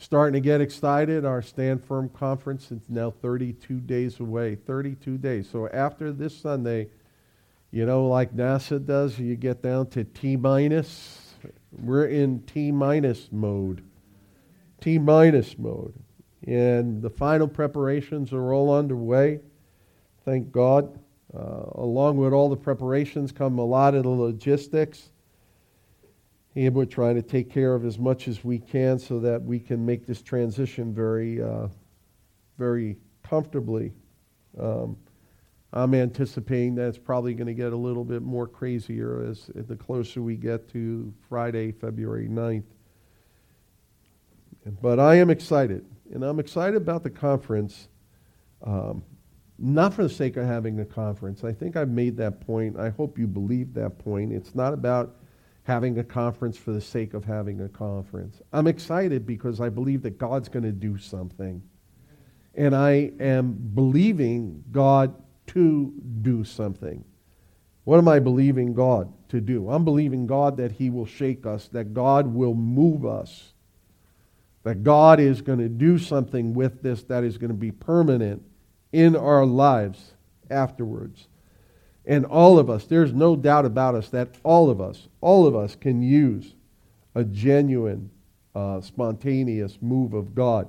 starting to get excited. Our Stand Firm conference is now 32 days away. 32 days. So after this Sunday, you know, like NASA does, you get down to T minus. We're in T minus mode. T minus mode. And the final preparations are all underway. Thank God. Uh, along with all the preparations come a lot of the logistics. And we're trying to take care of as much as we can so that we can make this transition very, uh, very comfortably. Um, I'm anticipating that it's probably going to get a little bit more crazier as the closer we get to Friday, February 9th. But I am excited, and I'm excited about the conference. Um, not for the sake of having a conference. I think I've made that point. I hope you believe that point. It's not about having a conference for the sake of having a conference. I'm excited because I believe that God's going to do something. And I am believing God to do something. What am I believing God to do? I'm believing God that He will shake us, that God will move us, that God is going to do something with this that is going to be permanent in our lives afterwards. And all of us, there's no doubt about us that all of us, all of us can use a genuine, uh, spontaneous move of God.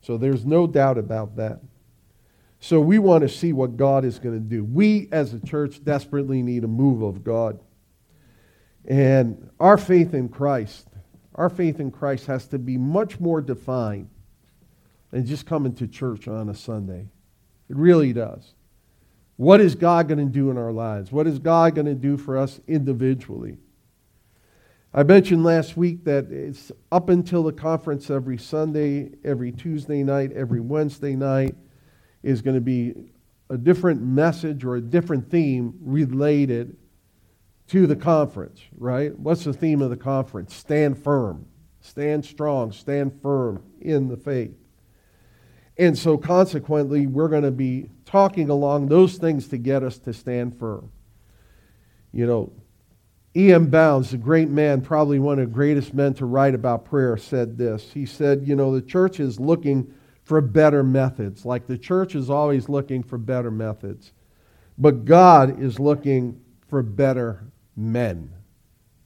So there's no doubt about that. So we want to see what God is going to do. We as a church desperately need a move of God. And our faith in Christ, our faith in Christ has to be much more defined than just coming to church on a Sunday. It really does. What is God going to do in our lives? What is God going to do for us individually? I mentioned last week that it's up until the conference every Sunday, every Tuesday night, every Wednesday night is going to be a different message or a different theme related to the conference, right? What's the theme of the conference? Stand firm, stand strong, stand firm in the faith. And so, consequently, we're going to be talking along those things to get us to stand firm. You know, E.M. Bounds, a great man, probably one of the greatest men to write about prayer, said this. He said, You know, the church is looking for better methods, like the church is always looking for better methods. But God is looking for better men.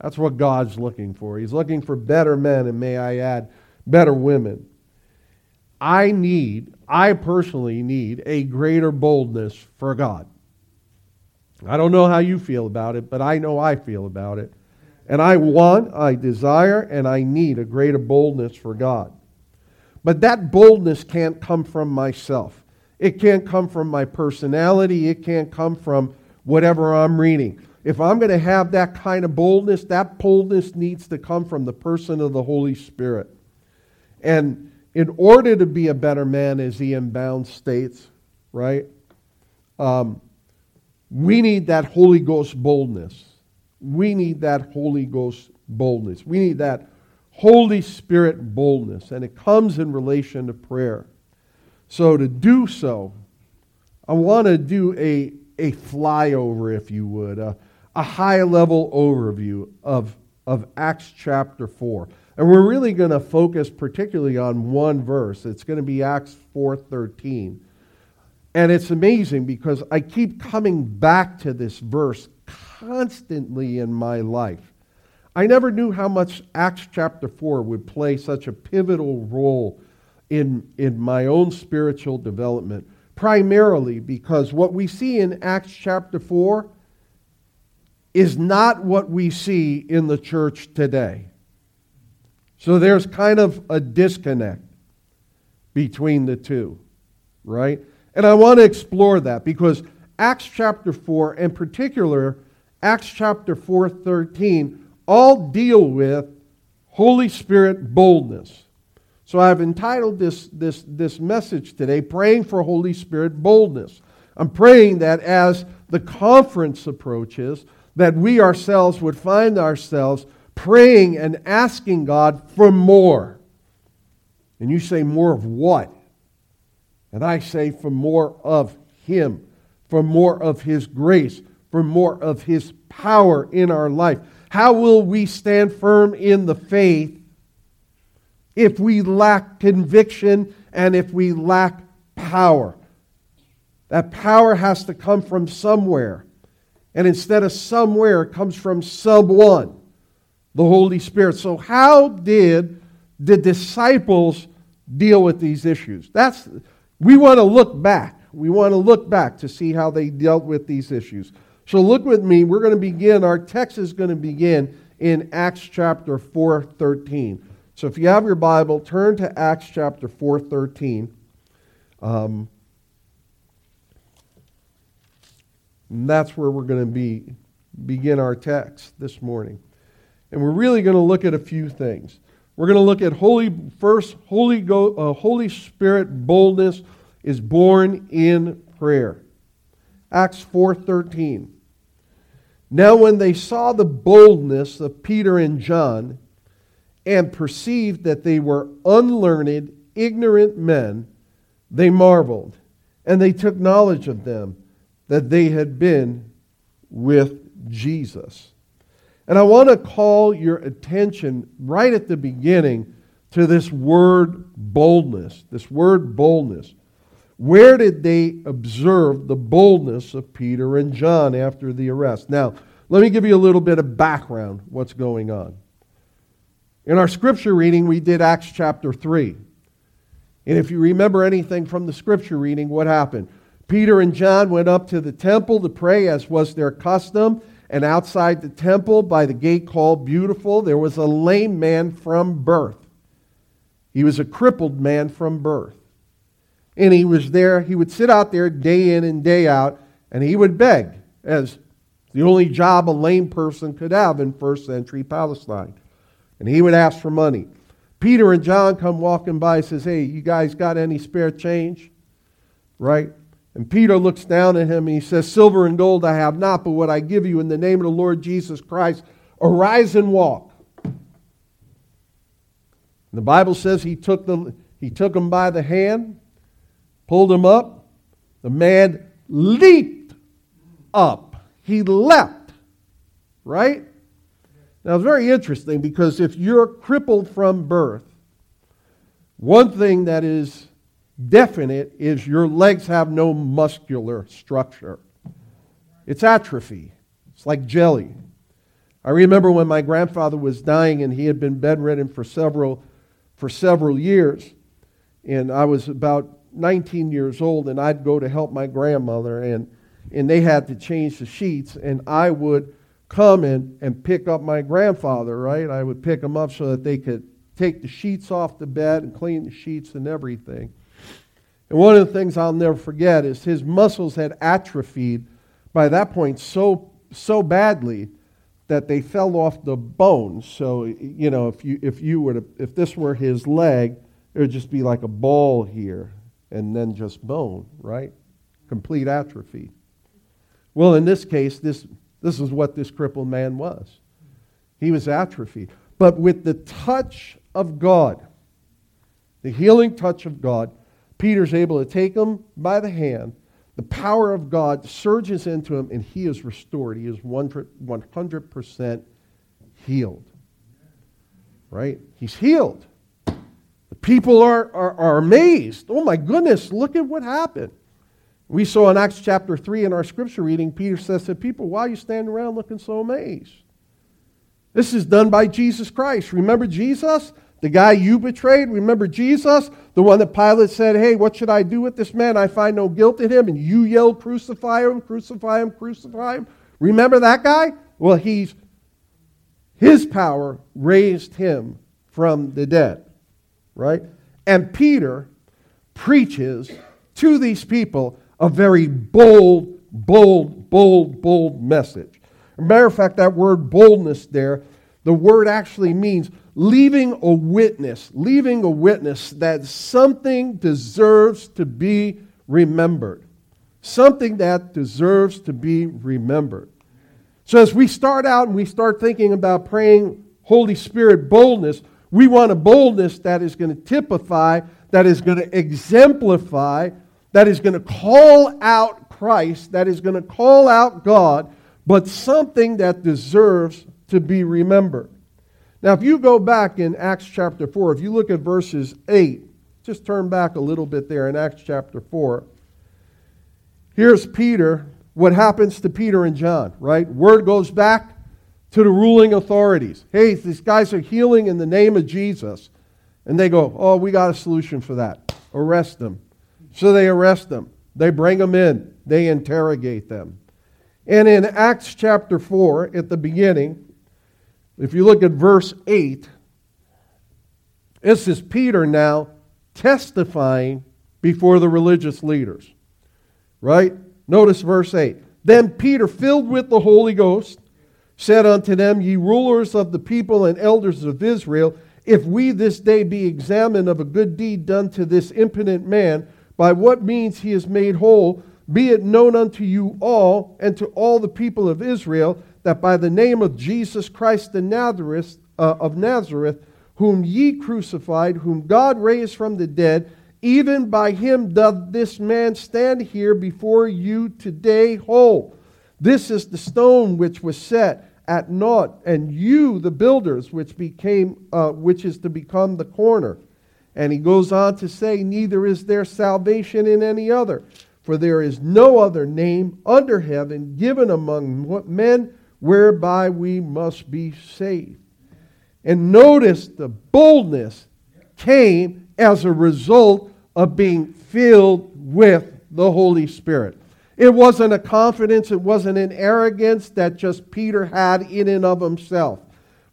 That's what God's looking for. He's looking for better men, and may I add, better women. I need, I personally need a greater boldness for God. I don't know how you feel about it, but I know I feel about it. And I want, I desire, and I need a greater boldness for God. But that boldness can't come from myself. It can't come from my personality. It can't come from whatever I'm reading. If I'm going to have that kind of boldness, that boldness needs to come from the person of the Holy Spirit. And in order to be a better man, as E.M. Bounds states, right? Um, we need that Holy Ghost boldness. We need that Holy Ghost boldness. We need that Holy Spirit boldness, and it comes in relation to prayer. So, to do so, I want to do a, a flyover, if you would, a, a high level overview of, of Acts chapter 4. And we're really going to focus particularly on one verse. It's going to be Acts 4:13. And it's amazing because I keep coming back to this verse constantly in my life. I never knew how much Acts chapter 4 would play such a pivotal role in, in my own spiritual development, primarily because what we see in Acts chapter 4 is not what we see in the church today. So there's kind of a disconnect between the two, right? And I want to explore that because Acts chapter 4, in particular, Acts chapter 4, 13, all deal with Holy Spirit boldness. So I've entitled this, this, this message today, Praying for Holy Spirit Boldness. I'm praying that as the conference approaches, that we ourselves would find ourselves praying and asking God for more. And you say, more of what? And I say, for more of Him, for more of His grace, for more of His power in our life. How will we stand firm in the faith if we lack conviction and if we lack power. That power has to come from somewhere. And instead of somewhere, it comes from someone, the Holy Spirit. So, how did the disciples deal with these issues? That's, we want to look back. We want to look back to see how they dealt with these issues. So, look with me. We're going to begin, our text is going to begin in Acts chapter 4 13. So, if you have your Bible, turn to Acts chapter 4 13. Um, And that's where we're going to be begin our text this morning. And we're really going to look at a few things. We're going to look at holy first Holy Go, uh, Holy Spirit boldness is born in prayer. Acts 4:13. Now when they saw the boldness of Peter and John and perceived that they were unlearned, ignorant men, they marveled, and they took knowledge of them that they had been with Jesus. And I want to call your attention right at the beginning to this word boldness. This word boldness. Where did they observe the boldness of Peter and John after the arrest? Now, let me give you a little bit of background what's going on. In our scripture reading, we did Acts chapter 3. And if you remember anything from the scripture reading, what happened? Peter and John went up to the temple to pray, as was their custom. And outside the temple, by the gate called Beautiful, there was a lame man from birth. He was a crippled man from birth. And he was there, he would sit out there day in and day out, and he would beg, as the only job a lame person could have in first century Palestine. And he would ask for money. Peter and John come walking by and says, Hey, you guys got any spare change? Right? And Peter looks down at him and he says, Silver and gold I have not, but what I give you in the name of the Lord Jesus Christ, arise and walk. And the Bible says he took, the, he took him by the hand, pulled him up. The man leaped up. He leapt, right? Now, it's very interesting because if you're crippled from birth, one thing that is definite is your legs have no muscular structure. It's atrophy. It's like jelly. I remember when my grandfather was dying and he had been bedridden for several, for several years. And I was about 19 years old and I'd go to help my grandmother and, and they had to change the sheets and I would come and, and pick up my grandfather, right? I would pick him up so that they could take the sheets off the bed and clean the sheets and everything. And one of the things I'll never forget is his muscles had atrophied by that point so, so badly that they fell off the bones. So, you know, if you, if you were to, if this were his leg, it would just be like a ball here and then just bone, right? Complete atrophy. Well, in this case, this, this is what this crippled man was. He was atrophied. But with the touch of God, the healing touch of God, Peter's able to take him by the hand. The power of God surges into him, and he is restored. He is 100% healed. Right? He's healed. The people are, are, are amazed. Oh my goodness, look at what happened. We saw in Acts chapter 3 in our scripture reading, Peter says to people, Why are you standing around looking so amazed? This is done by Jesus Christ. Remember Jesus? The guy you betrayed, remember Jesus? The one that Pilate said, Hey, what should I do with this man? I find no guilt in him. And you yelled, Crucify him, crucify him, crucify him. Remember that guy? Well, he's, his power raised him from the dead, right? And Peter preaches to these people a very bold, bold, bold, bold message. Matter of fact, that word boldness there, the word actually means leaving a witness, leaving a witness that something deserves to be remembered. Something that deserves to be remembered. So, as we start out and we start thinking about praying Holy Spirit boldness, we want a boldness that is going to typify, that is going to exemplify, that is going to call out Christ, that is going to call out God, but something that deserves to be remembered. Now, if you go back in Acts chapter 4, if you look at verses 8, just turn back a little bit there in Acts chapter 4. Here's Peter, what happens to Peter and John, right? Word goes back to the ruling authorities. Hey, these guys are healing in the name of Jesus. And they go, oh, we got a solution for that. Arrest them. So they arrest them. They bring them in. They interrogate them. And in Acts chapter 4, at the beginning, if you look at verse 8, this is Peter now testifying before the religious leaders. Right? Notice verse 8. Then Peter, filled with the Holy Ghost, said unto them, Ye rulers of the people and elders of Israel, if we this day be examined of a good deed done to this impotent man, by what means he is made whole, be it known unto you all and to all the people of Israel that by the name of Jesus Christ the Nazareth, uh, of Nazareth, whom ye crucified, whom God raised from the dead, even by him doth this man stand here before you today whole. This is the stone which was set at naught, and you, the builders, which became, uh, which is to become the corner. And he goes on to say, Neither is there salvation in any other, for there is no other name under heaven given among men whereby we must be saved. And notice the boldness came as a result of being filled with the Holy Spirit. It wasn't a confidence, it wasn't an arrogance that just Peter had in and of himself.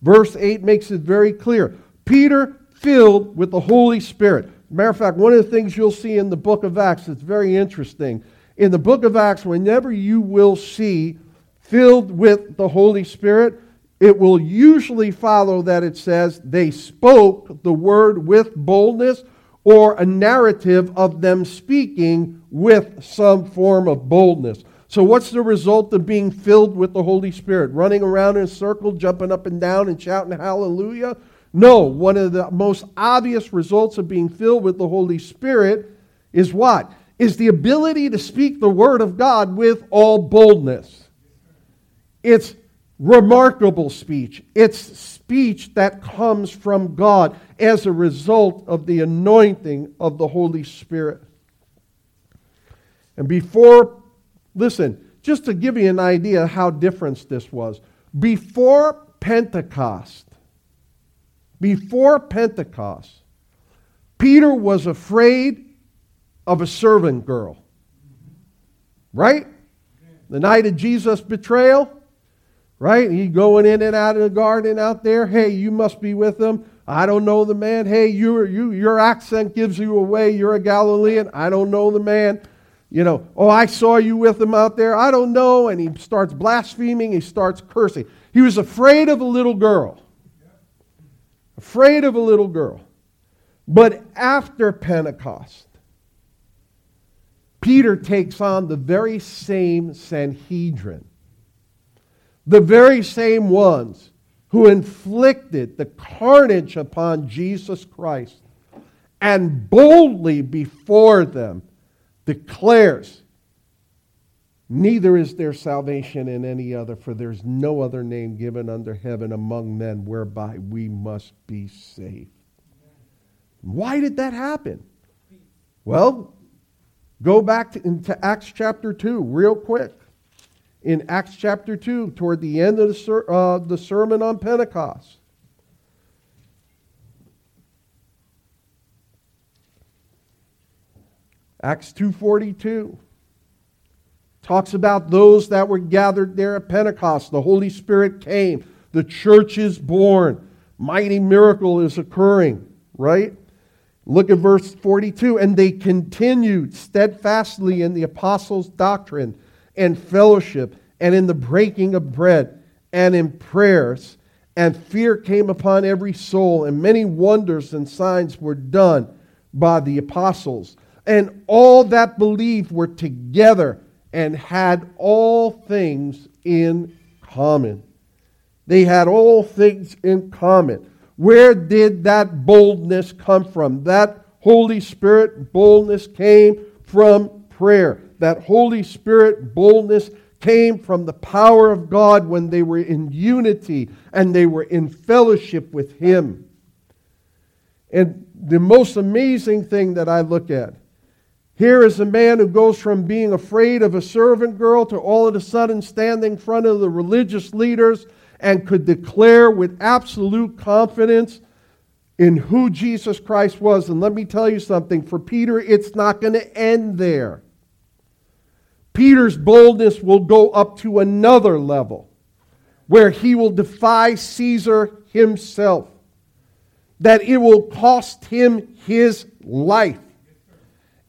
Verse 8 makes it very clear. Peter filled with the Holy Spirit. Matter of fact, one of the things you'll see in the book of Acts that's very interesting. In the book of Acts, whenever you will see filled with the Holy Spirit, it will usually follow that it says they spoke the word with boldness or a narrative of them speaking with some form of boldness. So, what's the result of being filled with the Holy Spirit? Running around in a circle, jumping up and down, and shouting hallelujah? No, one of the most obvious results of being filled with the Holy Spirit is what? Is the ability to speak the Word of God with all boldness. It's remarkable speech. It's speech that comes from God as a result of the anointing of the Holy Spirit. And before, listen, just to give you an idea how different this was, before Pentecost, before Pentecost, Peter was afraid of a servant girl. Right? The night of Jesus' betrayal, right? He going in and out of the garden out there. Hey, you must be with them. I don't know the man. Hey, you, you, your accent gives you away. You're a Galilean. I don't know the man. You know, oh, I saw you with him out there. I don't know. And he starts blaspheming. He starts cursing. He was afraid of a little girl. Afraid of a little girl. But after Pentecost, Peter takes on the very same Sanhedrin the very same ones who inflicted the carnage upon Jesus Christ and boldly before them declares, Neither is there salvation in any other, for there's no other name given under heaven among men whereby we must be saved. Why did that happen? Well, go back to, into Acts chapter 2 real quick in Acts chapter 2, toward the end of the, ser- uh, the sermon on Pentecost. Acts 2:42 talks about those that were gathered there at Pentecost. The Holy Spirit came. The church is born. Mighty miracle is occurring, right? Look at verse 42. And they continued steadfastly in the apostles' doctrine and fellowship and in the breaking of bread and in prayers. And fear came upon every soul, and many wonders and signs were done by the apostles. And all that believed were together and had all things in common. They had all things in common. Where did that boldness come from? That Holy Spirit boldness came from prayer that Holy Spirit boldness came from the power of God when they were in unity and they were in fellowship with Him. And the most amazing thing that I look at here is a man who goes from being afraid of a servant girl to all of a sudden standing in front of the religious leaders and could declare with absolute confidence in who Jesus Christ was. And let me tell you something for Peter, it's not going to end there. Peter's boldness will go up to another level where he will defy Caesar himself, that it will cost him his life.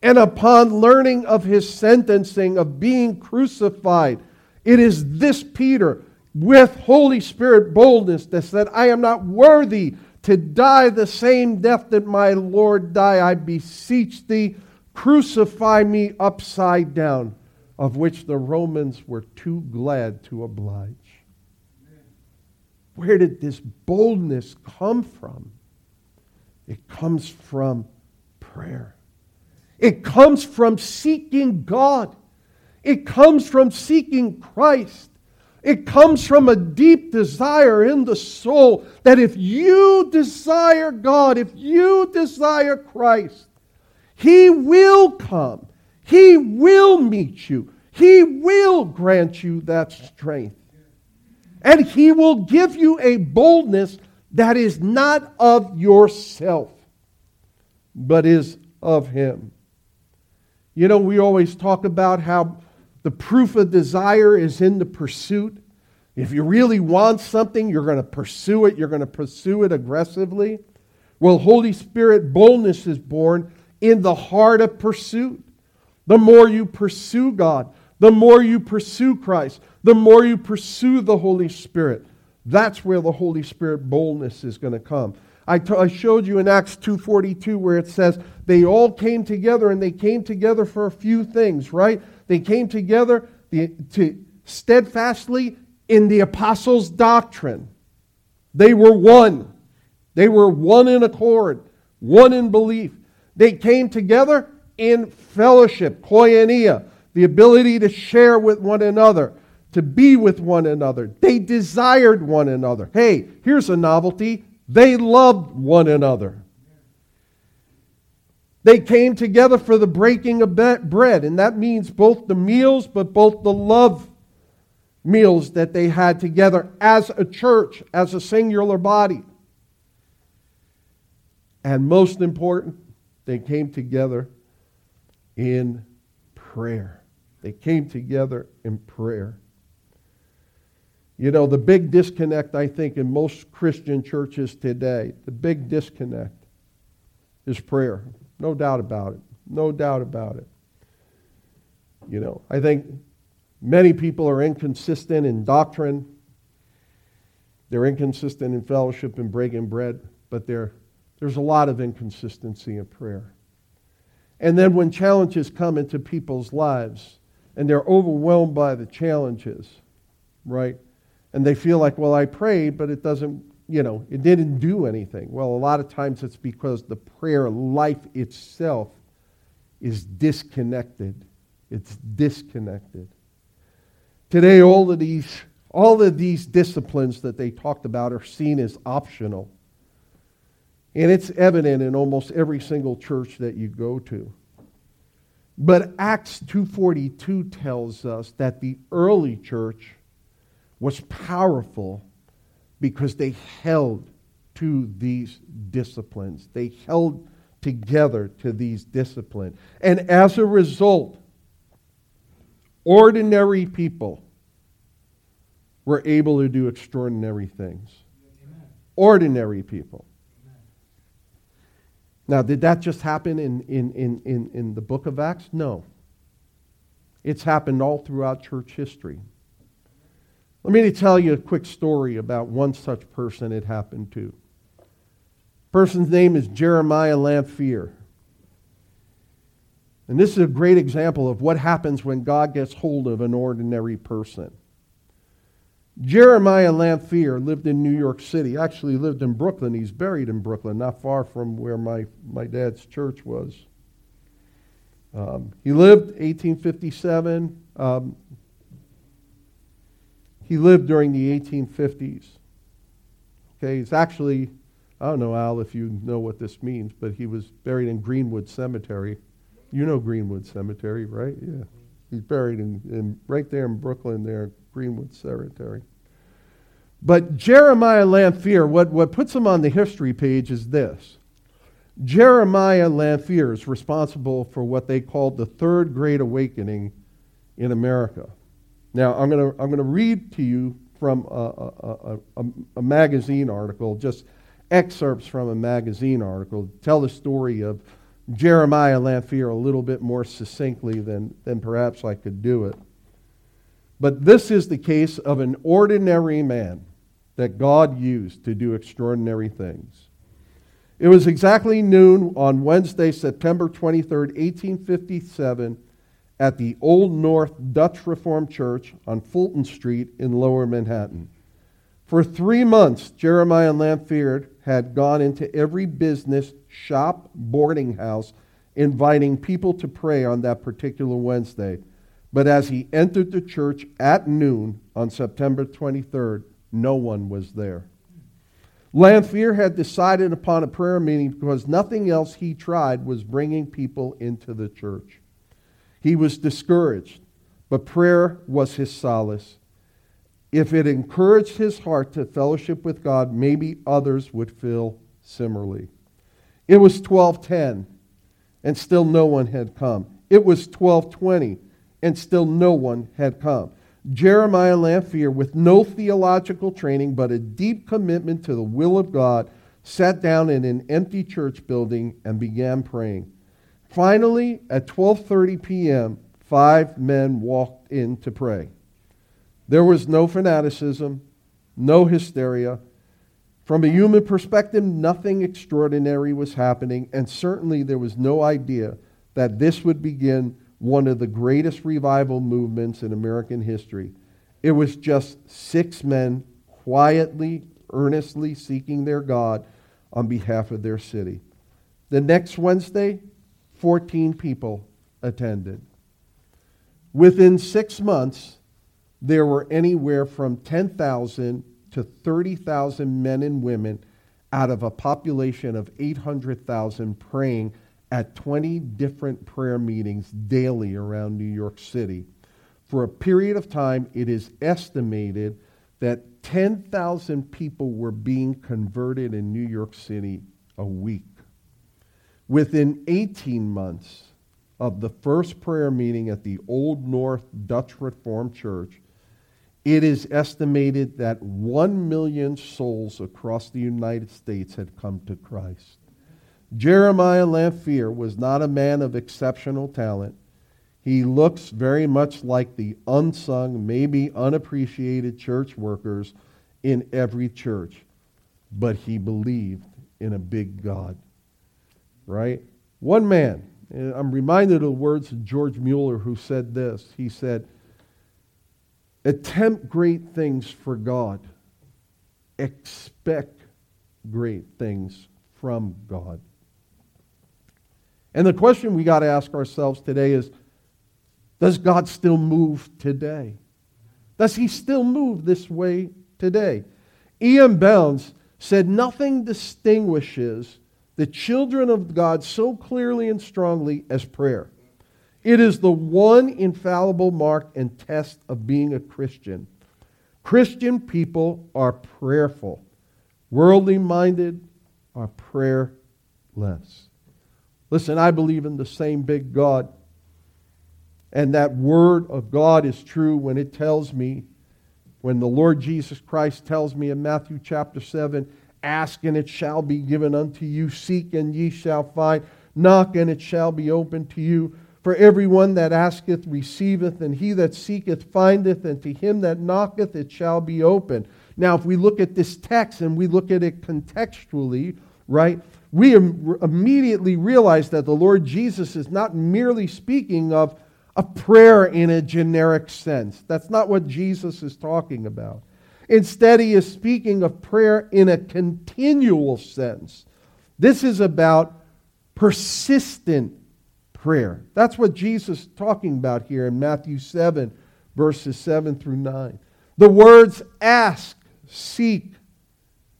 And upon learning of his sentencing of being crucified, it is this Peter with Holy Spirit boldness that said, I am not worthy to die the same death that my Lord died. I beseech thee, crucify me upside down, of which the Romans were too glad to oblige. Where did this boldness come from? It comes from prayer. It comes from seeking God. It comes from seeking Christ. It comes from a deep desire in the soul that if you desire God, if you desire Christ, He will come. He will meet you. He will grant you that strength. And He will give you a boldness that is not of yourself, but is of Him. You know, we always talk about how the proof of desire is in the pursuit. If you really want something, you're going to pursue it. You're going to pursue it aggressively. Well, Holy Spirit boldness is born in the heart of pursuit. The more you pursue God, the more you pursue Christ, the more you pursue the Holy Spirit. That's where the Holy Spirit boldness is going to come. I, t- I showed you in Acts 2:42 where it says they all came together and they came together for a few things, right? They came together to steadfastly in the apostles' doctrine. They were one. They were one in accord, one in belief. They came together in fellowship, koinonia, the ability to share with one another, to be with one another. They desired one another. Hey, here's a novelty. They loved one another. They came together for the breaking of bread, and that means both the meals, but both the love meals that they had together as a church, as a singular body. And most important, they came together in prayer. They came together in prayer. You know, the big disconnect, I think, in most Christian churches today, the big disconnect is prayer. No doubt about it. No doubt about it. You know, I think many people are inconsistent in doctrine. They're inconsistent in fellowship and breaking bread, but there's a lot of inconsistency in prayer. And then when challenges come into people's lives and they're overwhelmed by the challenges, right? And they feel like, well, I prayed, but it doesn't you know, it didn't do anything. Well, a lot of times it's because the prayer life itself is disconnected. It's disconnected. Today, all of these, all of these disciplines that they talked about are seen as optional. And it's evident in almost every single church that you go to. But Acts 2:42 tells us that the early church was powerful because they held to these disciplines. They held together to these disciplines. And as a result, ordinary people were able to do extraordinary things. Amen. Ordinary people. Now, did that just happen in, in, in, in, in the book of Acts? No. It's happened all throughout church history. Let me tell you a quick story about one such person it happened to. Person's name is Jeremiah Lanphier. And this is a great example of what happens when God gets hold of an ordinary person. Jeremiah Lanphier lived in New York City. Actually lived in Brooklyn. He's buried in Brooklyn, not far from where my, my dad's church was. Um, he lived 1857. Um, He lived during the 1850s. Okay, he's actually, I don't know, Al, if you know what this means, but he was buried in Greenwood Cemetery. You know Greenwood Cemetery, right? Yeah. He's buried in, in right there in Brooklyn, there, Greenwood Cemetery. But Jeremiah Lanphier, what, what puts him on the history page is this. Jeremiah Lanphier is responsible for what they called the Third Great Awakening in America. Now, I'm going to I'm to read to you from a, a, a, a, magazine article, just excerpts from a magazine article, tell the story of Jeremiah Lanphier a little bit more succinctly than, than perhaps I could do it. But this is the case of an ordinary man that God used to do extraordinary things. It was exactly noon on Wednesday, September 23rd, 1857, at the Old North Dutch Reformed Church on Fulton Street in Lower Manhattan. For three months, Jeremiah Lanphier had gone into every business, shop, boarding house, inviting people to pray on that particular Wednesday. But as he entered the church at noon on September 23rd, no one was there. Lanphier had decided upon a prayer meeting because nothing else he tried was bringing people into the church. He was discouraged, but prayer was his solace. If it encouraged his heart to fellowship with God, maybe others would feel similarly. It was 1210 and still no one had come. It was 1220 and still no one had come. Jeremiah Lanphier, with no theological training but a deep commitment to the will of God, sat down in an empty church building and began praying. Finally, at 12:30 p.m., five men walked in to pray. There was no fanaticism, no hysteria. From a human perspective, nothing extraordinary was happening, and certainly there was no idea that this would begin one of the greatest revival movements in American history. It was just six men quietly, earnestly seeking their God on behalf of their city. The next Wednesday, 14 people attended. Within six months, there were anywhere from 10,000 to 30,000 men and women out of a population of 800,000 praying at 20 different prayer meetings daily around New York City. For a period of time, it is estimated that 10,000 people were being converted in New York City a week. Within 18 months of the first prayer meeting at the Old North Dutch Reformed Church, it is estimated that 1 million souls across the United States had come to Christ. Jeremiah Lanphier was not a man of exceptional talent. He looks very much like the unsung, maybe unappreciated church workers in every church, but he believed in a big God right? One man, I'm reminded of the words of George Mueller who said this. He said, Attempt great things for God, expect great things from God. And the question we got to ask ourselves today is Does God still move today? Does he still move this way today? E.M. Bounds said nothing distinguishes the children of God so clearly and strongly as prayer. It is the one infallible mark and test of being a Christian. Christian people are prayerful. Worldly minded are prayerless. Listen, I believe in the same big God. And that word of God is true when it tells me, when the Lord Jesus Christ tells me in Matthew chapter 7, Ask and it shall be given unto you. Seek and ye shall find. Knock and it shall be opened to you. For everyone that asketh receiveth, and he that seeketh findeth, and to him that knocketh it shall be opened. Now, if we look at this text and we look at it contextually, right, we immediately realize that the Lord Jesus is not merely speaking of a prayer in a generic sense. That's not what Jesus is talking about. Instead, he is speaking of prayer in a continual sense. This is about persistent prayer. That's what Jesus is talking about here in Matthew 7, verses 7 through 9. The words ask, seek,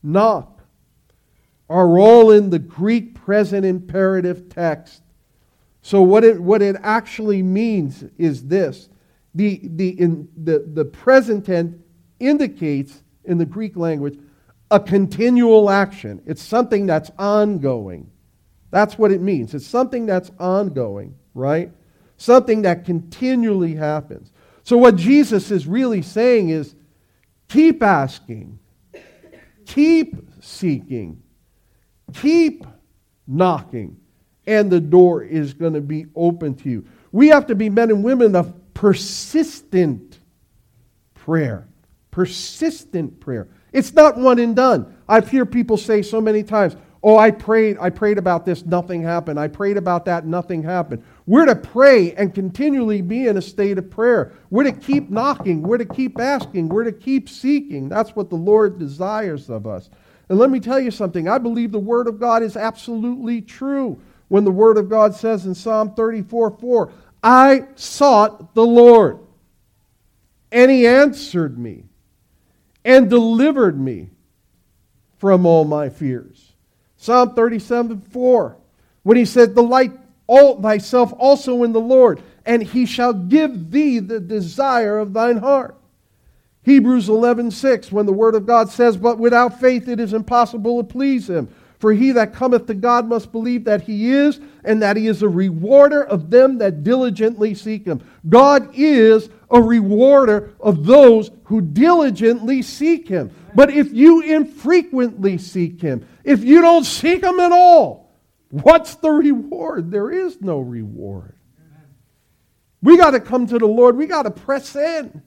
knock are all in the Greek present imperative text. So, what it, what it actually means is this the, the, in, the, the present tense indicates in the Greek language a continual action. It's something that's ongoing. That's what it means. It's something that's ongoing, right? Something that continually happens. So, what Jesus is really saying is keep asking, keep seeking, keep knocking, and the door is going to be open to you. We have to be men and women of persistent prayer. Persistent prayer. It's not one and done. I've heard people say so many times, Oh, I prayed, I prayed about this, nothing happened. I prayed about that, nothing happened. We're to pray and continually be in a state of prayer. We're to keep knocking, we're to keep asking, we're to keep seeking. That's what the Lord desires of us. And let me tell you something. I believe the Word of God is absolutely true when the Word of God says in Psalm 34 4, I sought the Lord, and He answered me and delivered me from all my fears. Psalm 37 4, when He said, Delight thyself also in the Lord, and He shall give thee the desire of thine heart. Hebrews 11:6 when the word of God says but without faith it is impossible to please him for he that cometh to God must believe that he is and that he is a rewarder of them that diligently seek him. God is a rewarder of those who diligently seek him. But if you infrequently seek him, if you don't seek him at all, what's the reward? There is no reward. We got to come to the Lord. We got to press in.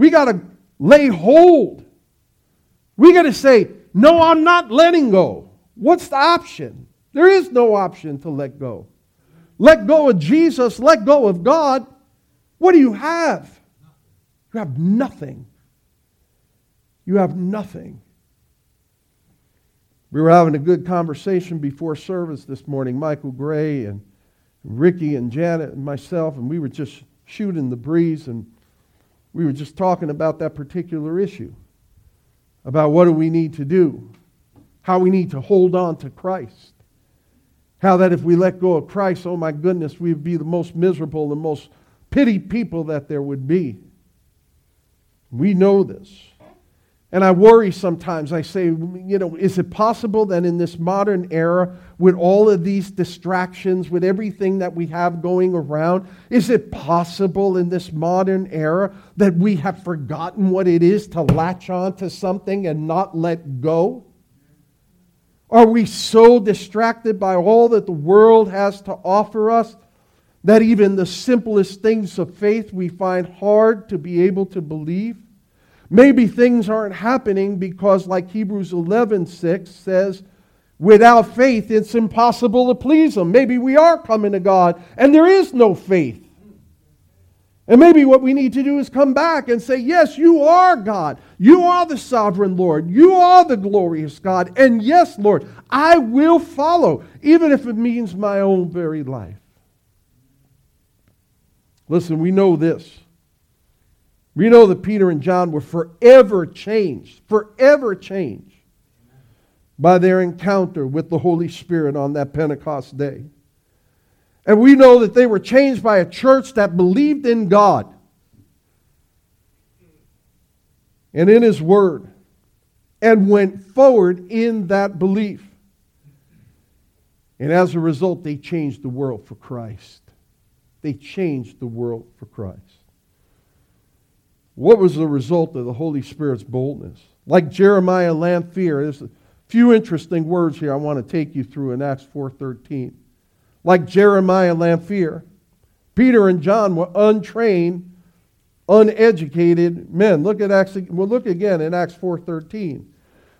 We got to lay hold. We got to say, No, I'm not letting go. What's the option? There is no option to let go. Let go of Jesus, let go of God. What do you have? You have nothing. You have nothing. We were having a good conversation before service this morning, Michael Gray and Ricky and Janet and myself, and we were just shooting the breeze and we were just talking about that particular issue about what do we need to do, how we need to hold on to Christ. How that if we let go of Christ, oh my goodness, we'd be the most miserable, the most pitied people that there would be. We know this. And I worry sometimes. I say, you know, is it possible that in this modern era, with all of these distractions, with everything that we have going around, is it possible in this modern era that we have forgotten what it is to latch on to something and not let go? Are we so distracted by all that the world has to offer us that even the simplest things of faith we find hard to be able to believe? Maybe things aren't happening because, like Hebrews 11 6 says, without faith it's impossible to please Him. Maybe we are coming to God and there is no faith. And maybe what we need to do is come back and say, Yes, you are God. You are the sovereign Lord. You are the glorious God. And yes, Lord, I will follow, even if it means my own very life. Listen, we know this. We know that Peter and John were forever changed, forever changed by their encounter with the Holy Spirit on that Pentecost day. And we know that they were changed by a church that believed in God and in His Word and went forward in that belief. And as a result, they changed the world for Christ. They changed the world for Christ. What was the result of the Holy Spirit's boldness? Like Jeremiah Lanphier, there's a few interesting words here I want to take you through in Acts 4.13. Like Jeremiah Lanphier, Peter and John were untrained, uneducated men. Look at Acts, we'll look again in Acts 4.13.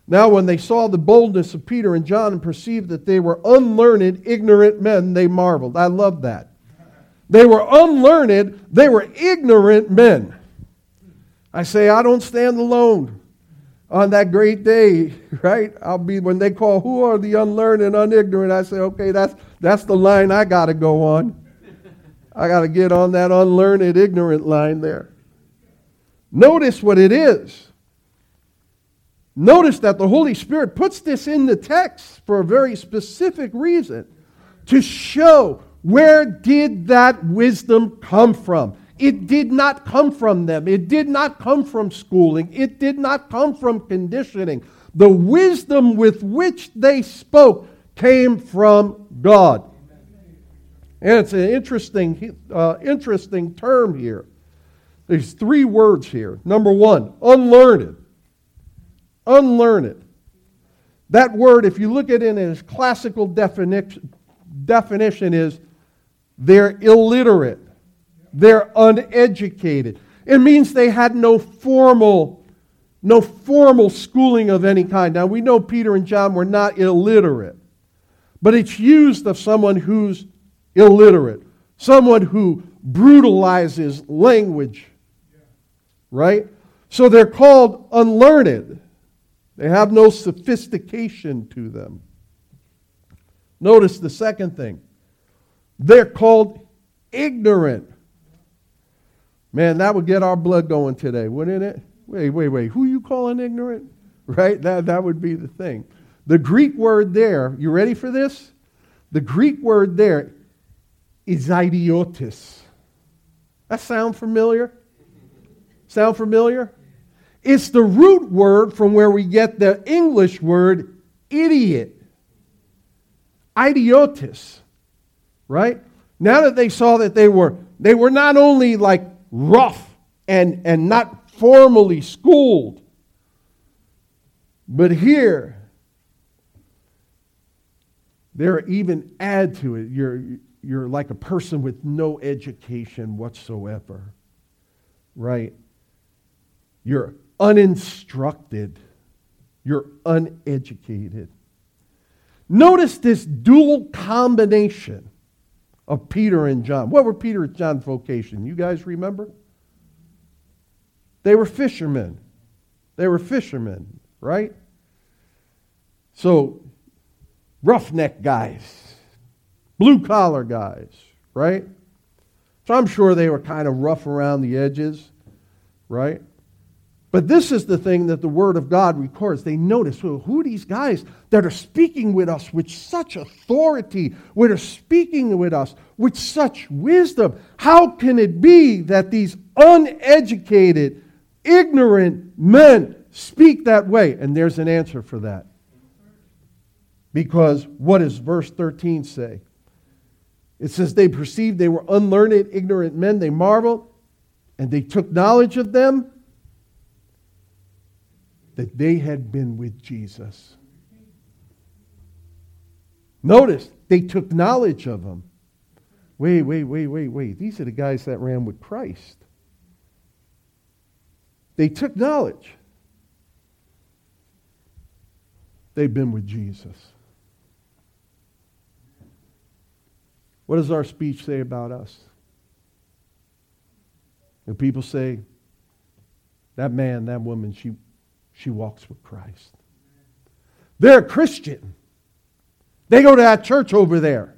Now, when they saw the boldness of Peter and John and perceived that they were unlearned, ignorant men, they marveled. I love that. They were unlearned, they were ignorant men. I say, I don't stand alone on that great day, right? I'll be, when they call, who are the unlearned and unignorant? I say, okay, that's, that's the line I got to go on. I got to get on that unlearned, ignorant line there. Notice what it is. Notice that the Holy Spirit puts this in the text for a very specific reason to show where did that wisdom come from? It did not come from them. It did not come from schooling. It did not come from conditioning. The wisdom with which they spoke came from God. And it's an interesting, uh, interesting term here. There's three words here. Number one, unlearned. Unlearned. That word, if you look at it in its classical definition, definition is they're illiterate. They're uneducated. It means they had no formal, no formal schooling of any kind. Now we know Peter and John were not illiterate, but it's used of someone who's illiterate, someone who brutalizes language, right? So they're called unlearned. They have no sophistication to them. Notice the second thing they're called ignorant. Man, that would get our blood going today, wouldn't it? Wait, wait, wait. Who you calling ignorant? Right? That, that would be the thing. The Greek word there, you ready for this? The Greek word there is idiotis. That sound familiar? Sound familiar? It's the root word from where we get the English word idiot. Idiotis. Right? Now that they saw that they were they were not only like rough and, and not formally schooled, but here there are even add to it. You're you're like a person with no education whatsoever. Right? You're uninstructed. You're uneducated. Notice this dual combination of Peter and John. What were Peter and John's vocation? You guys remember? They were fishermen. They were fishermen, right? So, roughneck guys blue collar guys, right? So I'm sure they were kind of rough around the edges, right? But this is the thing that the Word of God records. They notice well, who these guys that are speaking with us with such authority, that are speaking with us with such wisdom? How can it be that these uneducated, ignorant men speak that way? And there's an answer for that. Because what does verse 13 say? It says they perceived they were unlearned, ignorant men. They marveled, and they took knowledge of them that they had been with Jesus. Notice, they took knowledge of him. Wait, wait, wait, wait, wait. These are the guys that ran with Christ. They took knowledge. They've been with Jesus. What does our speech say about us? And people say, that man, that woman, she, she walks with Christ. They're a Christian. They go to that church over there.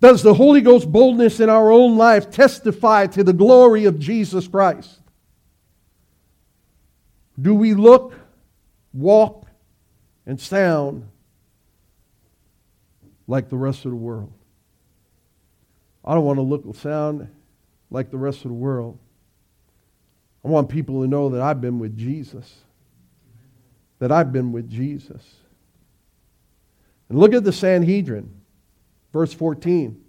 Does the Holy Ghost boldness in our own life testify to the glory of Jesus Christ? Do we look, walk, and sound like the rest of the world. I don't want to look and sound like the rest of the world. I want people to know that I've been with Jesus. That I've been with Jesus. And look at the Sanhedrin, verse 14.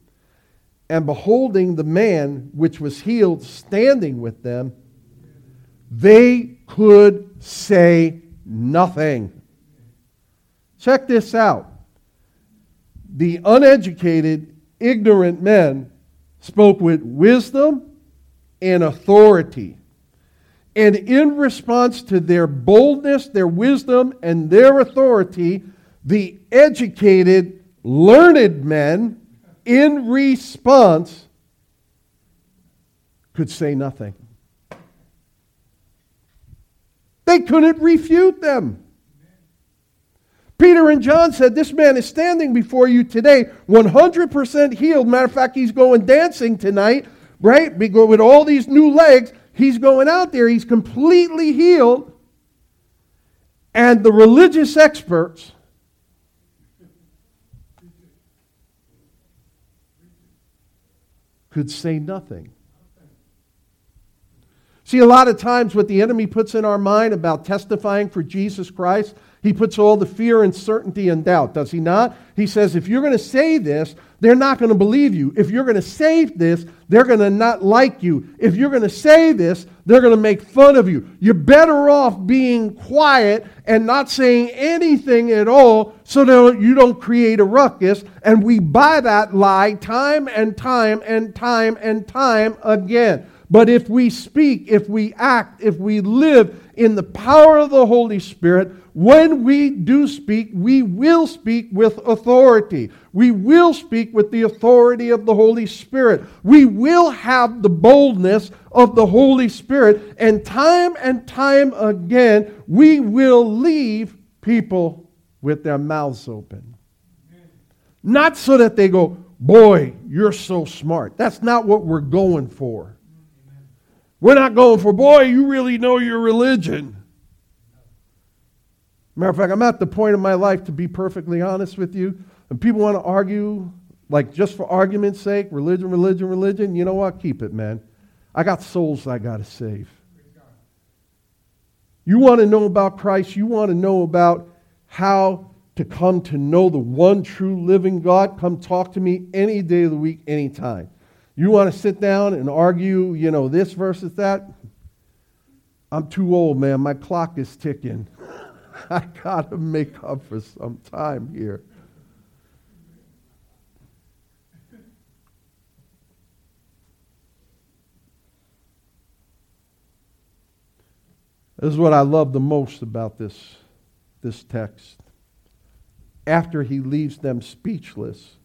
And beholding the man which was healed standing with them, they could say nothing. Check this out the uneducated, ignorant men spoke with wisdom and authority. And in response to their boldness, their wisdom, and their authority, the educated, learned men, in response, could say nothing. They couldn't refute them. Peter and John said, This man is standing before you today, 100% healed. Matter of fact, he's going dancing tonight. right? With all these new legs, he's going out there, he's completely healed. And the religious experts could say nothing. See, a lot of times what the enemy puts in our mind about testifying for Jesus Christ, he puts all the fear, and uncertainty, and doubt, does he not? He says, if you're going to say this, they're not going to believe you. If you're going to say this, they're going to not like you. If you're going to say this, they're going to make fun of you. You're better off being quiet and not saying anything at all so that you don't create a ruckus. And we buy that lie time and time and time and time again. But if we speak, if we act, if we live in the power of the Holy Spirit, when we do speak, we will speak with authority. We will speak with the authority of the Holy Spirit. We will have the boldness of the Holy Spirit. And time and time again, we will leave people with their mouths open. Not so that they go, Boy, you're so smart. That's not what we're going for. We're not going for, boy, you really know your religion. Matter of fact, I'm at the point in my life, to be perfectly honest with you, and people want to argue, like just for argument's sake, religion, religion, religion, you know what? Keep it, man. I got souls I got to save. You want to know about Christ, you want to know about how to come to know the one true living God, come talk to me any day of the week, anytime. You want to sit down and argue, you know, this versus that? I'm too old, man. My clock is ticking. I got to make up for some time here. This is what I love the most about this, this text. After he leaves them speechless,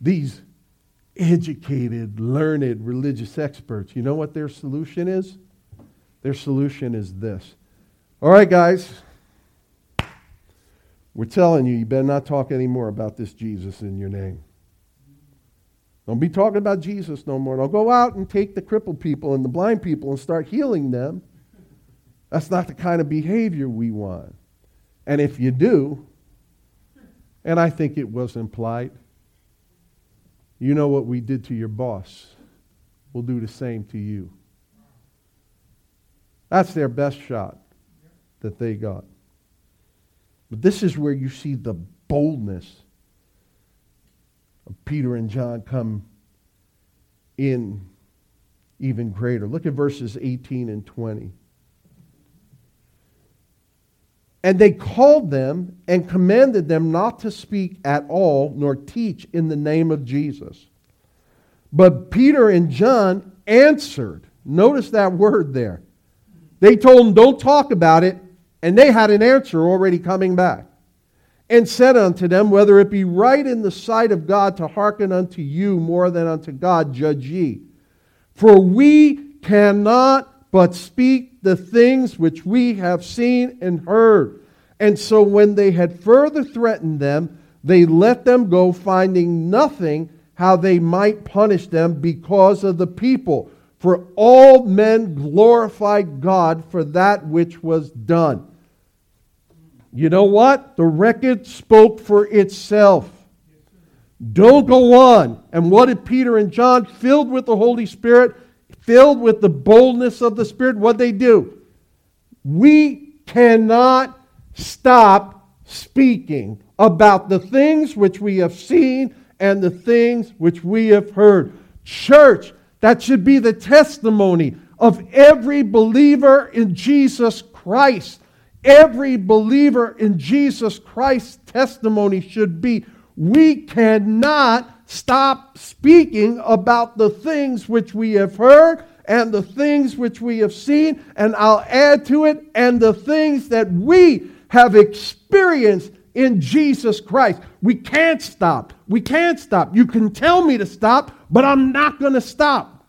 these educated, learned religious experts. You know what their solution is? Their solution is this. All right, guys, we're telling you, you better not talk anymore about this Jesus in your name. Don't be talking about Jesus no more. Don't go out and take the crippled people and the blind people and start healing them. That's not the kind of behavior we want. And if you do, and I think it was implied, you know what we did to your boss. We'll do the same to you. That's their best shot that they got. But this is where you see the boldness of Peter and John come in even greater. Look at verses 18 and 20. And they called them and commanded them not to speak at all nor teach in the name of Jesus. But Peter and John answered. Notice that word there. They told them, don't talk about it. And they had an answer already coming back. And said unto them, Whether it be right in the sight of God to hearken unto you more than unto God, judge ye. For we cannot but speak the things which we have seen and heard. And so when they had further threatened them, they let them go, finding nothing how they might punish them because of the people. For all men glorified God for that which was done. You know what? The record spoke for itself. Don't go on. And what did Peter and John, filled with the Holy Spirit, filled with the boldness of the Spirit, what they do? We cannot stop speaking about the things which we have seen and the things which we have heard. Church, that should be the testimony of every believer in Jesus Christ. Every believer in Jesus Christ's testimony should be we cannot stop speaking about the things which we have heard and the things which we have seen, and I'll add to it, and the things that we have experienced in Jesus Christ. We can't stop. We can't stop. You can tell me to stop, but I'm not going to stop.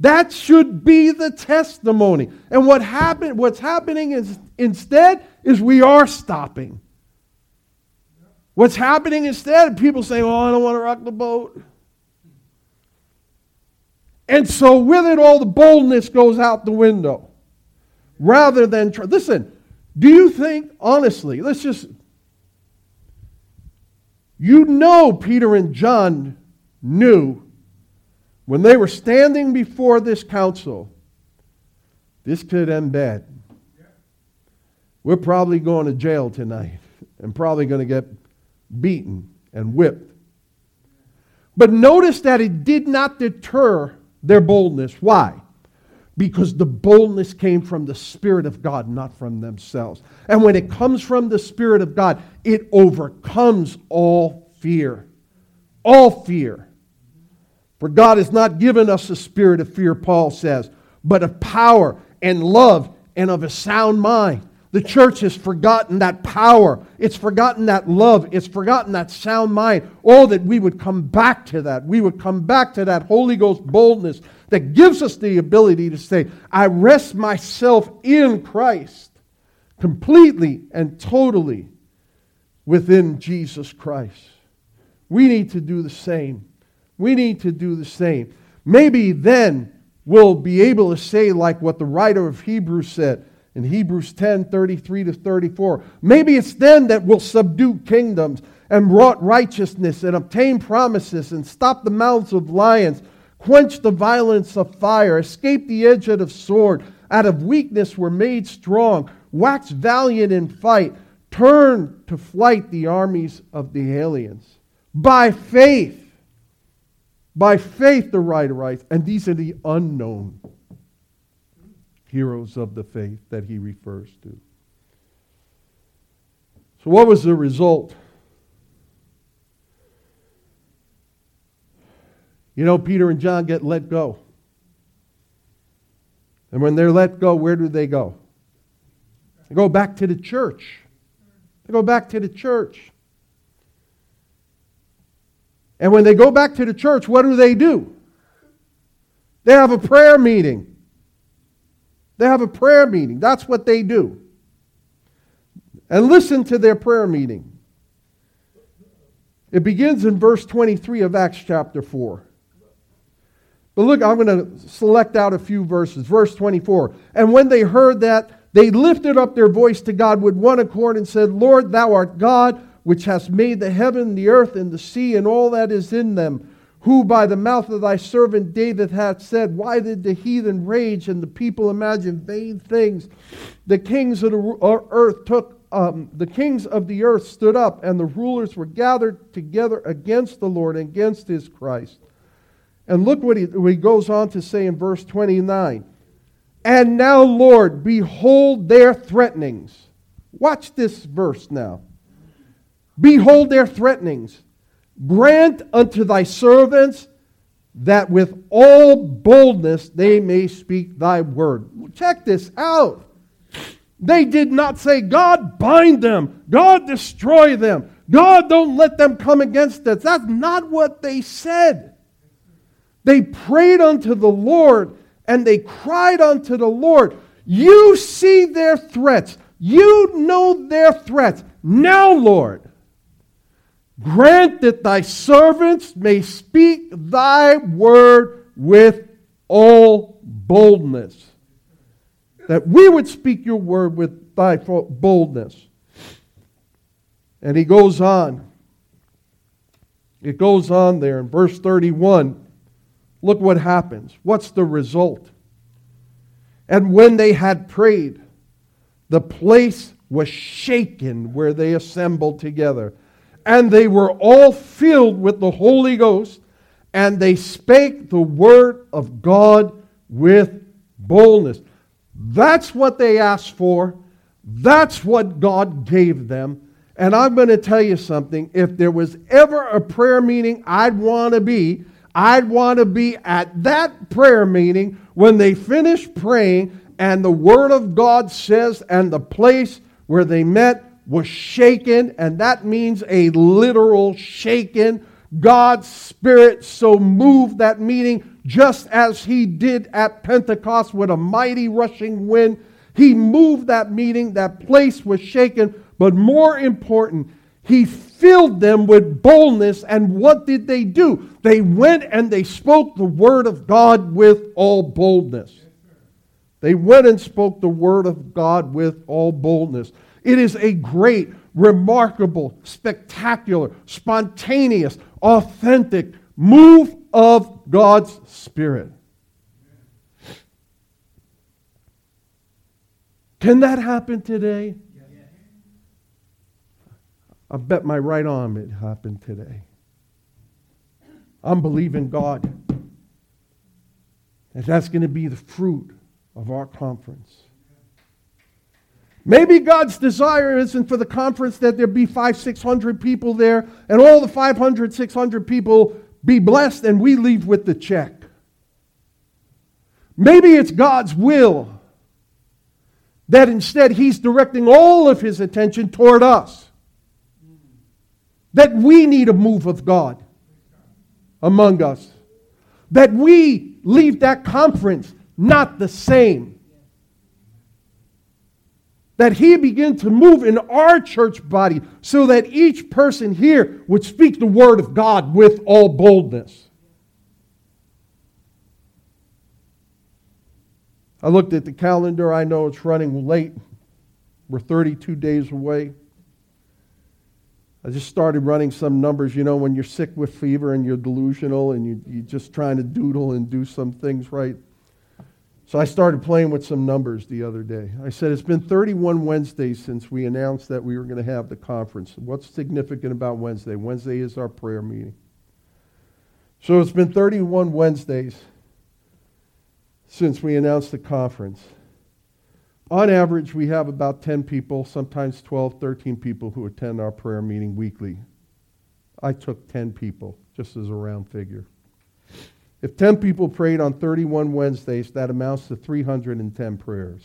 That should be the testimony. And what happened, what's happening is instead is we are stopping. What's happening instead? People saying, "Oh, I don't want to rock the boat." And so, with it all, the boldness goes out the window. Rather than, try, listen, do you think, honestly, let's just, you know, Peter and John knew when they were standing before this council, this could end bad. We're probably going to jail tonight and probably going to get beaten and whipped. But notice that it did not deter their boldness. Why? Because the boldness came from the Spirit of God, not from themselves. And when it comes from the Spirit of God, it overcomes all fear. All fear. For God has not given us a spirit of fear, Paul says, but of power and love and of a sound mind. The church has forgotten that power. It's forgotten that love. It's forgotten that sound mind. Oh, that we would come back to that. We would come back to that Holy Ghost boldness that gives us the ability to say, I rest myself in Christ completely and totally within Jesus Christ. We need to do the same. We need to do the same. Maybe then we'll be able to say, like what the writer of Hebrews said, in Hebrews 10 33 to 34. Maybe it's then that we'll subdue kingdoms and wrought righteousness and obtain promises and stop the mouths of lions, quench the violence of fire, escape the edge of the sword. Out of weakness were made strong, wax valiant in fight, turn to flight the armies of the aliens. By faith, by faith, the writer writes, and these are the unknown heroes of the faith that he refers to. So, what was the result? You know, Peter and John get let go. And when they're let go, where do they go? They go back to the church. They go back to the church. And when they go back to the church, what do they do? They have a prayer meeting. They have a prayer meeting. That's what they do. And listen to their prayer meeting. It begins in verse 23 of Acts chapter 4. But look, I'm going to select out a few verses. Verse 24. And when they heard that, they lifted up their voice to God with one accord and said, Lord, thou art God, which hast made the heaven, the earth, and the sea, and all that is in them who by the mouth of thy servant David hath said, Why did the heathen rage and the people imagine vain things? The kings of the uh, earth took, um, the kings of the earth stood up, and the rulers were gathered together against the Lord and against his Christ. And look what he, what he goes on to say in verse 29. And now, Lord, behold their threatenings. Watch this verse now. Behold their threatenings Grant unto thy servants that with all boldness they may speak thy word. Check this out. They did not say, God, bind them. God, destroy them. God, don't let them come against us. That's not what they said. They prayed unto the Lord and they cried unto the Lord. You see their threats. You know their threats. Now, Lord, Grant that thy servants may speak thy word with all boldness. That we would speak your word with thy boldness. And he goes on. It goes on there in verse 31. Look what happens. What's the result? And when they had prayed, the place was shaken where they assembled together and they were all filled with the Holy Ghost, and they spake the word of God with boldness. That's what they asked for. That's what God gave them. And I'm going to tell you something. If there was ever a prayer meeting I'd want to be, I'd want to be at that prayer meeting when they finish praying and the Word of God says, and the place where they met was shaken, and that means a literal shaken. God's Spirit so moved that meeting just as He did at Pentecost with a mighty rushing wind. He moved that meeting, that place was shaken, but more important, He filled them with boldness. And what did they do? They went and they spoke the word of God with all boldness. They went and spoke the word of God with all boldness. It is a great, remarkable, spectacular, spontaneous, authentic move of God's Spirit. Can that happen today? I bet my right arm it happened today. I'm believing God. And that's going to be the fruit of our conference. Maybe God's desire isn't for the conference that there be five, six hundred people there, and all the 500, 600 people be blessed, and we leave with the check. Maybe it's God's will that instead He's directing all of His attention toward us. That we need a move of God among us. That we leave that conference not the same. That he begin to move in our church body so that each person here would speak the word of God with all boldness. I looked at the calendar. I know it's running late. We're 32 days away. I just started running some numbers. You know, when you're sick with fever and you're delusional and you, you're just trying to doodle and do some things right. So I started playing with some numbers the other day. I said, It's been 31 Wednesdays since we announced that we were going to have the conference. What's significant about Wednesday? Wednesday is our prayer meeting. So it's been 31 Wednesdays since we announced the conference. On average, we have about 10 people, sometimes 12, 13 people who attend our prayer meeting weekly. I took 10 people, just as a round figure. If 10 people prayed on 31 Wednesdays, that amounts to 310 prayers.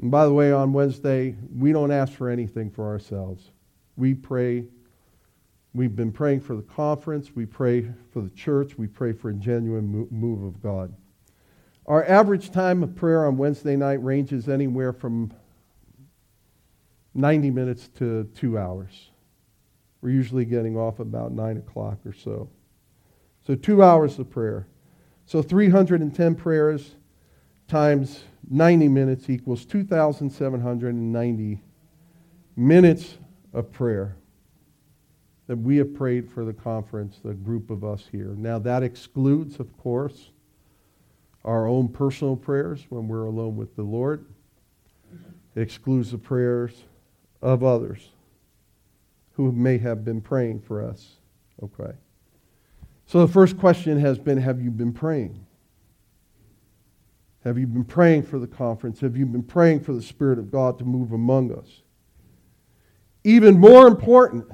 And by the way, on Wednesday, we don't ask for anything for ourselves. We pray. We've been praying for the conference. We pray for the church. We pray for a genuine move of God. Our average time of prayer on Wednesday night ranges anywhere from 90 minutes to two hours. We're usually getting off about 9 o'clock or so. So, two hours of prayer. So, 310 prayers times 90 minutes equals 2,790 minutes of prayer that we have prayed for the conference, the group of us here. Now, that excludes, of course, our own personal prayers when we're alone with the Lord. It excludes the prayers of others who may have been praying for us. Okay. So the first question has been Have you been praying? Have you been praying for the conference? Have you been praying for the Spirit of God to move among us? Even more important,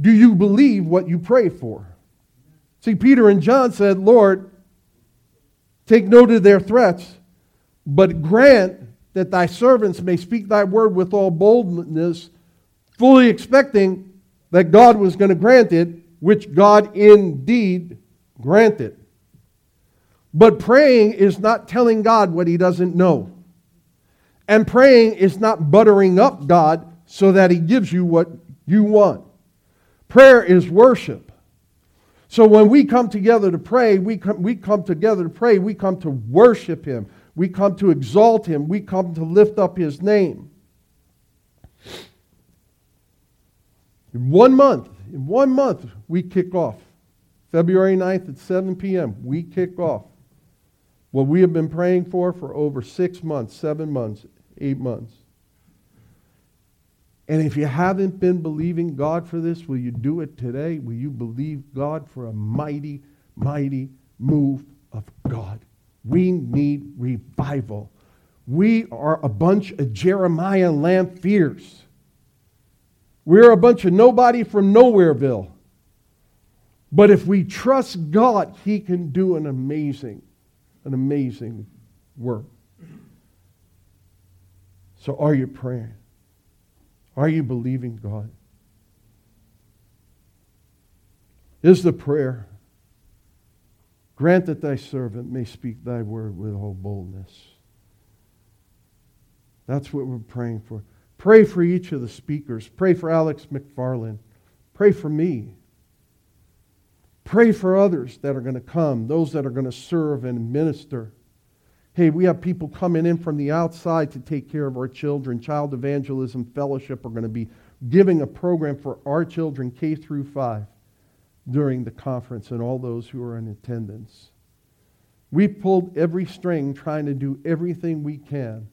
do you believe what you pray for? See, Peter and John said, Lord, Take note of their threats, but grant that thy servants may speak thy word with all boldness, fully expecting that God was going to grant it, which God indeed granted. But praying is not telling God what he doesn't know. And praying is not buttering up God so that he gives you what you want. Prayer is worship. So when we come together to pray, we come, we come together to pray, we come to worship Him, we come to exalt Him, we come to lift up His name. In one month, in one month, we kick off. February 9th at 7 p.m., we kick off what we have been praying for for over six months, seven months, eight months. And if you haven't been believing God for this, will you do it today? Will you believe God for a mighty, mighty move of God? We need revival. We are a bunch of Jeremiah Lanphiers. We're a bunch of nobody from Nowhereville. But if we trust God, He can do an amazing, an amazing work. So are you praying? Are you believing God? Is the prayer, grant that thy servant may speak thy word with all boldness. That's what we're praying for. Pray for each of the speakers. Pray for Alex McFarland. Pray for me. Pray for others that are going to come, those that are going to serve and minister. Hey, we have people coming in from the outside to take care of our children. Child Evangelism Fellowship are going to be giving a program for our children K through 5 during the conference and all those who are in attendance. We pulled every string trying to do everything we can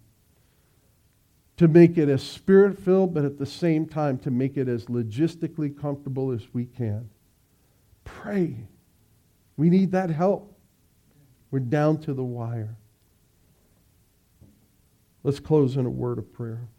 to make it as spirit filled, but at the same time to make it as logistically comfortable as we can. Pray. We need that help. We're down to the wire. Let's close in a word of prayer.